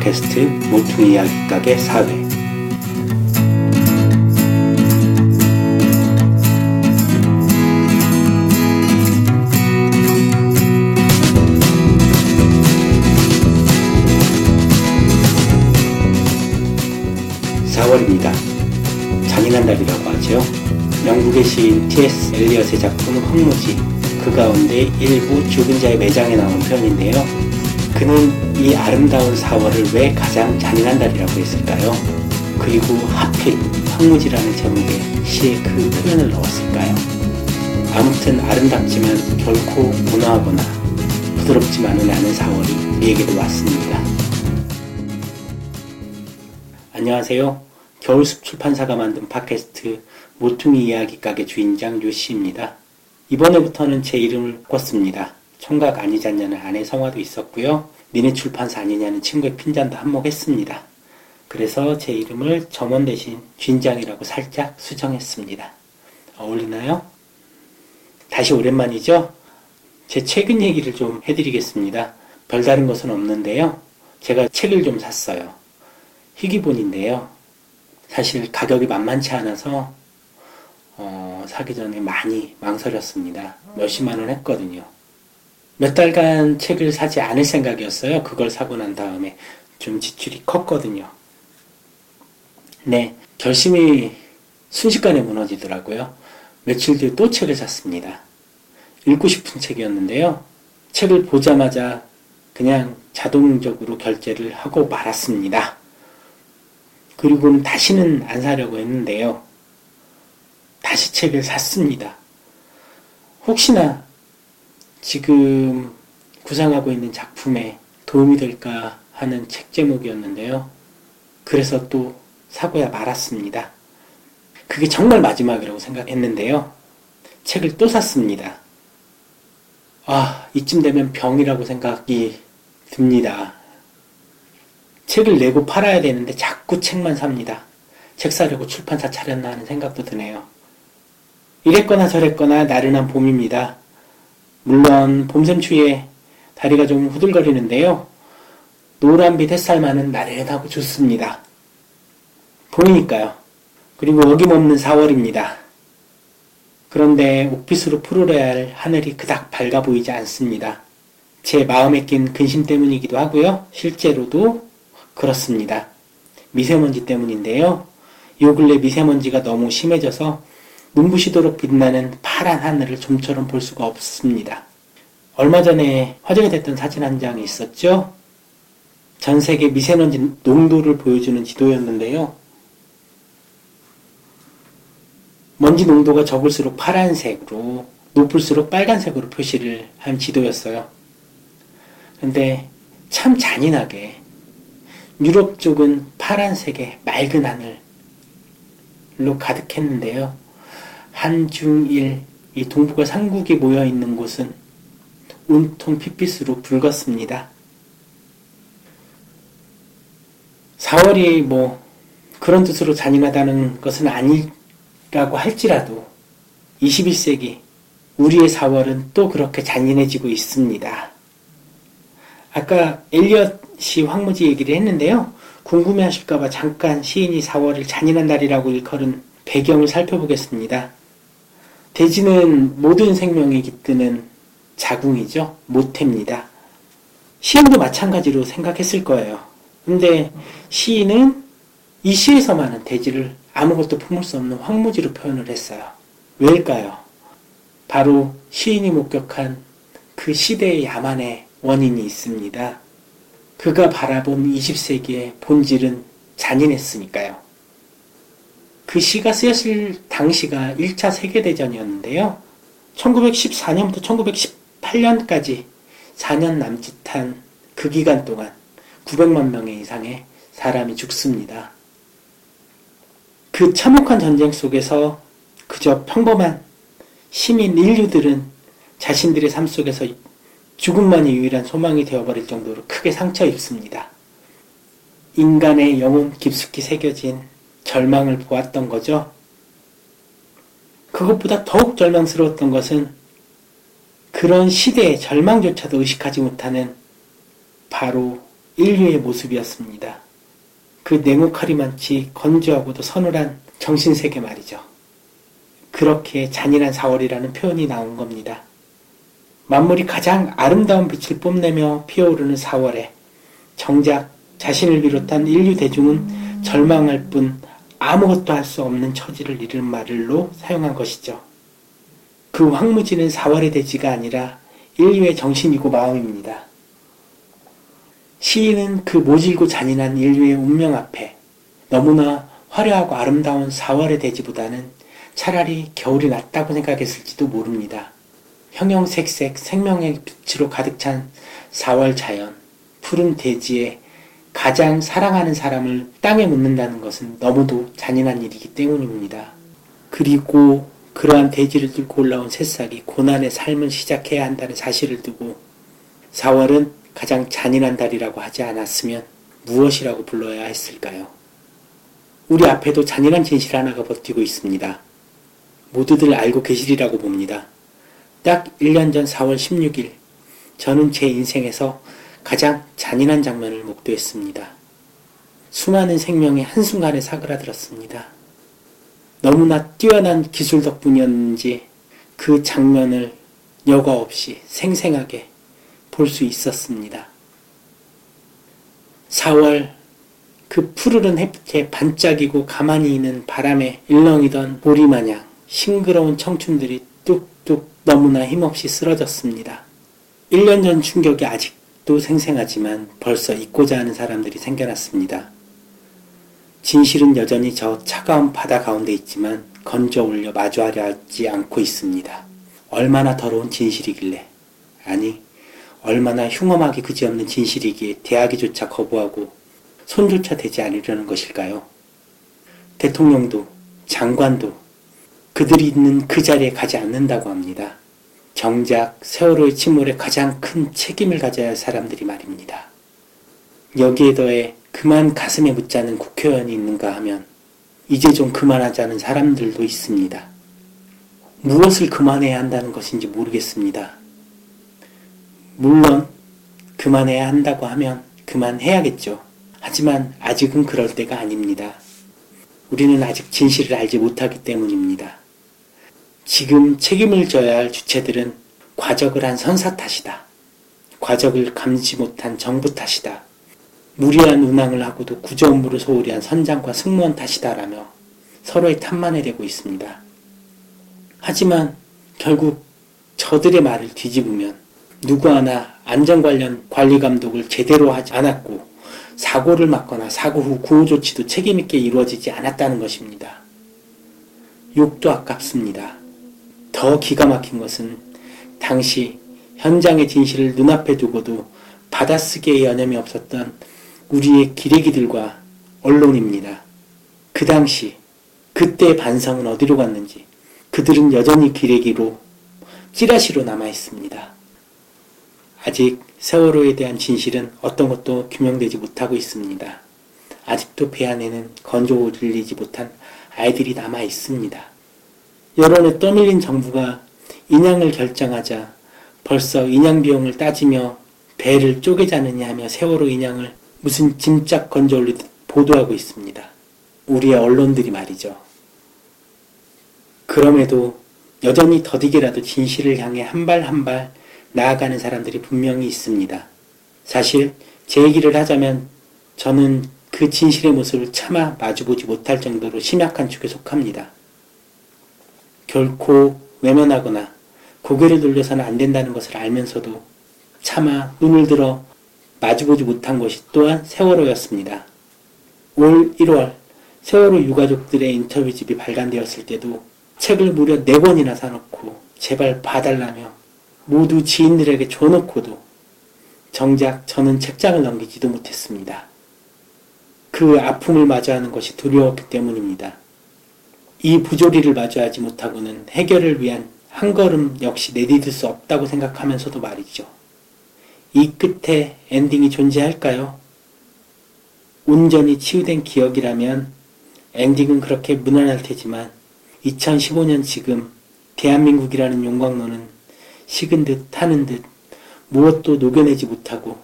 팟캐스트 모퉁이 이야기 가게 사회 (4월입니다) 잔인한 달이라고 하죠 영국의 시인 T.S. 엘리엇의 작품 황무지 그 가운데 일부 죽은 자의 매장에 나온 표현인데요. 그는 이 아름다운 4월을 왜 가장 잔인한 달이라고 했을까요? 그리고 하필 황무지라는 제목의 시에 그 표현을 넣었을까요? 아무튼 아름답지만 결코 온화하거나 부드럽지만은 않은 4월이 우리에게도 왔습니다. 안녕하세요. 겨울숲 출판사가 만든 팟캐스트 모퉁이 이야기 가게 주인장 요시입니다. 이번에부터는 제 이름을 바꿨습니다. 총각 아니잖냐는 아내 성화도 있었고요. 니네 출판사 아니냐는 친구의 핀잔도 한몫했습니다. 그래서 제 이름을 점원 대신 주인장이라고 살짝 수정했습니다. 어울리나요? 다시 오랜만이죠? 제 최근 얘기를 좀 해드리겠습니다. 별다른 것은 없는데요. 제가 책을 좀 샀어요. 희귀본인데요. 사실 가격이 만만치 않아서 어, 사기 전에 많이 망설였습니다. 몇십만 원 했거든요. 몇 달간 책을 사지 않을 생각이었어요. 그걸 사고 난 다음에 좀 지출이 컸거든요. 네, 결심이 순식간에 무너지더라고요. 며칠 뒤에 또 책을 샀습니다. 읽고 싶은 책이었는데요. 책을 보자마자 그냥 자동적으로 결제를 하고 말았습니다. 그리고는 다시는 안 사려고 했는데요. 다시 책을 샀습니다. 혹시나 지금 구상하고 있는 작품에 도움이 될까 하는 책 제목이었는데요. 그래서 또 사고야 말았습니다. 그게 정말 마지막이라고 생각했는데요. 책을 또 샀습니다. 아, 이쯤 되면 병이라고 생각이 듭니다. 책을 내고 팔아야 되는데 자꾸 책만 삽니다. 책 사려고 출판사 차렸나 하는 생각도 드네요. 이랬거나 저랬거나 나른한 봄입니다. 물론 봄샘추위에 다리가 좀 후들거리는데요. 노란빛 햇살만은 나른하고 좋습니다. 봄이니까요. 그리고 어김없는 4월입니다. 그런데 옥빛으로 푸르러야 할 하늘이 그닥 밝아 보이지 않습니다. 제 마음에 낀 근심 때문이기도 하고요. 실제로도 그렇습니다. 미세먼지 때문인데요. 요 근래 미세먼지가 너무 심해져서 눈부시도록 빛나는 파란 하늘을 좀처럼 볼 수가 없습니다. 얼마 전에 화제가 됐던 사진 한 장이 있었죠? 전 세계 미세먼지 농도를 보여주는 지도였는데요. 먼지 농도가 적을수록 파란색으로, 높을수록 빨간색으로 표시를 한 지도였어요. 근데 참 잔인하게 유럽 쪽은 파란색의 맑은 하늘로 가득했는데요. 한중일 이 동북아 삼국이 모여 있는 곳은 온통 핏빛으로 붉었습니다. 4월이 뭐 그런 뜻으로 잔인하다는 것은 아니라고 할지라도 21세기 우리의 4월은 또 그렇게 잔인해지고 있습니다. 아까 엘리엇이 황무지 얘기를 했는데요. 궁금해 하실까봐 잠깐 시인이 4월을 잔인한 날이라고 일컬은 배경을 살펴보겠습니다. 돼지는 모든 생명이 깃드는 자궁이죠. 모태입니다. 시인도 마찬가지로 생각했을 거예요. 근데 시인은 이 시에서만은 돼지를 아무것도 품을 수 없는 황무지로 표현을 했어요. 왜일까요? 바로 시인이 목격한 그 시대의 야만의 원인이 있습니다. 그가 바라본 20세기의 본질은 잔인했으니까요. 그 시가 쓰였을 당시가 1차 세계대전이었는데요. 1914년부터 1918년까지 4년 남짓한 그 기간 동안 900만 명의 이상의 사람이 죽습니다. 그 참혹한 전쟁 속에서 그저 평범한 시민 인류들은 자신들의 삶 속에서 죽음만이 유일한 소망이 되어버릴 정도로 크게 상처 입습니다. 인간의 영혼 깊숙이 새겨진 절망을 보았던 거죠. 그것보다 더욱 절망스러웠던 것은 그런 시대의 절망조차도 의식하지 못하는 바로 인류의 모습이었습니다. 그 냉혹하리만치 건조하고도 서늘한 정신세계 말이죠. 그렇게 잔인한 4월이라는 표현이 나온 겁니다. 만물이 가장 아름다운 빛을 뽐내며 피어오르는 4월에 정작 자신을 비롯한 인류 대중은 절망할 뿐 아무것도 할 수 없는 처지를 이른 말로 사용한 것이죠. 그 황무지는 4월의 대지가 아니라 인류의 정신이고 마음입니다. 시인은 그 모질고 잔인한 인류의 운명 앞에 너무나 화려하고 아름다운 4월의 대지보다는 차라리 겨울이 낫다고 생각했을지도 모릅니다. 형형색색 생명의 빛으로 가득 찬 4월 자연, 푸른 대지에 가장 사랑하는 사람을 땅에 묻는다는 것은 너무도 잔인한 일이기 때문입니다. 그리고 그러한 대지를 뚫고 올라온 새싹이 고난의 삶을 시작해야 한다는 사실을 두고 4월은 가장 잔인한 달이라고 하지 않았으면 무엇이라고 불러야 했을까요? 우리 앞에도 잔인한 진실 하나가 버티고 있습니다. 모두들 알고 계시리라고 봅니다. 딱 1년 전 4월 16일, 저는 제 인생에서 가장 잔인한 장면을 목도했습니다. 수많은 생명이 한순간에 사그라들었습니다. 너무나 뛰어난 기술 덕분이었는지 그 장면을 여과 없이 생생하게 볼 수 있었습니다. 4월 그 푸르른 햇빛에 반짝이고 가만히 있는 바람에 일렁이던 보리 마냥 싱그러운 청춘들이 뚝뚝 너무나 힘없이 쓰러졌습니다. 1년 전 충격이 아직 도 생생하지만 벌써 잊고자 하는 사람들이 생겨났습니다. 진실은 여전히 저 차가운 바다 가운데 있지만 건져 올려 마주하려 하지 않고 있습니다. 얼마나 더러운 진실이길래, 아니, 얼마나 흉엄하게 그지없는 진실이기에 대하기조차 거부하고 손조차 대지 않으려는 것일까요? 대통령도, 장관도 그들이 있는 그 자리에 가지 않는다고 합니다. 정작 세월호의 침몰에 가장 큰 책임을 가져야 할 사람들이 말입니다. 여기에 더해 그만 가슴에 묻자는 국회의원이 있는가 하면 이제 좀 그만하자는 사람들도 있습니다. 무엇을 그만해야 한다는 것인지 모르겠습니다. 물론 그만해야 한다고 하면 그만해야겠죠. 하지만 아직은 그럴 때가 아닙니다. 우리는 아직 진실을 알지 못하기 때문입니다. 지금 책임을 져야 할 주체들은 과적을 한 선사 탓이다. 과적을 감지 못한 정부 탓이다. 무리한 운항을 하고도 구조 업무를 소홀히 한 선장과 승무원 탓이다라며 서로의 탓만을 대고 있습니다. 하지만 결국 저들의 말을 뒤집으면 누구 하나 안전 관련 관리 감독을 제대로 하지 않았고 사고를 막거나 사고 후 구호 조치도 책임있게 이루어지지 않았다는 것입니다. 욕도 아깝습니다. 더 기가 막힌 것은 당시 현장의 진실을 눈앞에 두고도 받아쓰기에 여념이 없었던 우리의 기레기들과 언론입니다. 그 당시, 그때의 반성은 어디로 갔는지 그들은 여전히 기레기로 찌라시로 남아 있습니다. 아직 세월호에 대한 진실은 어떤 것도 규명되지 못하고 있습니다. 아직도 배 안에는 건조 들리지 못한 아이들이 남아 있습니다. 여론에 떠밀린 정부가 인양을 결정하자 벌써 인양 비용을 따지며 배를 쪼개자느냐 하며 세월호 인양을 무슨 짐짝 건져 올리듯 보도하고 있습니다. 우리의 언론들이 말이죠. 그럼에도 여전히 더디게라도 진실을 향해 한 발 한 발 나아가는 사람들이 분명히 있습니다. 사실 제 얘기를 하자면 저는 그 진실의 모습을 차마 마주보지 못할 정도로 심약한 축에 속합니다. 결코 외면하거나 고개를 돌려서는 안 된다는 것을 알면서도 차마 눈을 들어 마주보지 못한 것이 또한 세월호였습니다. 올 1월 세월호 유가족들의 인터뷰집이 발간되었을 때도 책을 무려 4권이나 사놓고 제발 봐달라며 모두 지인들에게 줘놓고도 정작 저는 책장을 넘기지도 못했습니다. 그 아픔을 마주하는 것이 두려웠기 때문입니다. 이 부조리를 마주하지 못하고는 해결을 위한 한 걸음 역시 내디딜 수 없다고 생각하면서도 말이죠. 이 끝에 엔딩이 존재할까요? 온전히 치유된 기억이라면 엔딩은 그렇게 무난할 테지만 2015년 지금 대한민국이라는 용광로는 식은 듯 타는 듯 무엇도 녹여내지 못하고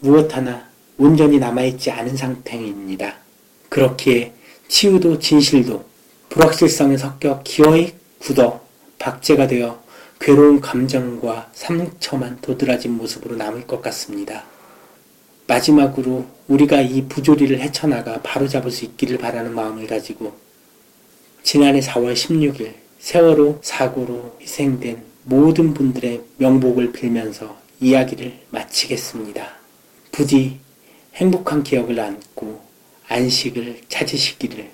무엇 하나 온전히 남아있지 않은 상태입니다. 그렇기에 치유도 진실도 불확실성에 섞여 기어이 굳어 박제가 되어 괴로운 감정과 상처만 도드라진 모습으로 남을 것 같습니다. 마지막으로 우리가 이 부조리를 헤쳐나가 바로잡을 수 있기를 바라는 마음을 가지고 지난해 4월 16일 세월호 사고로 희생된 모든 분들의 명복을 빌면서 이야기를 마치겠습니다. 부디 행복한 기억을 안고 안식을 찾으시기를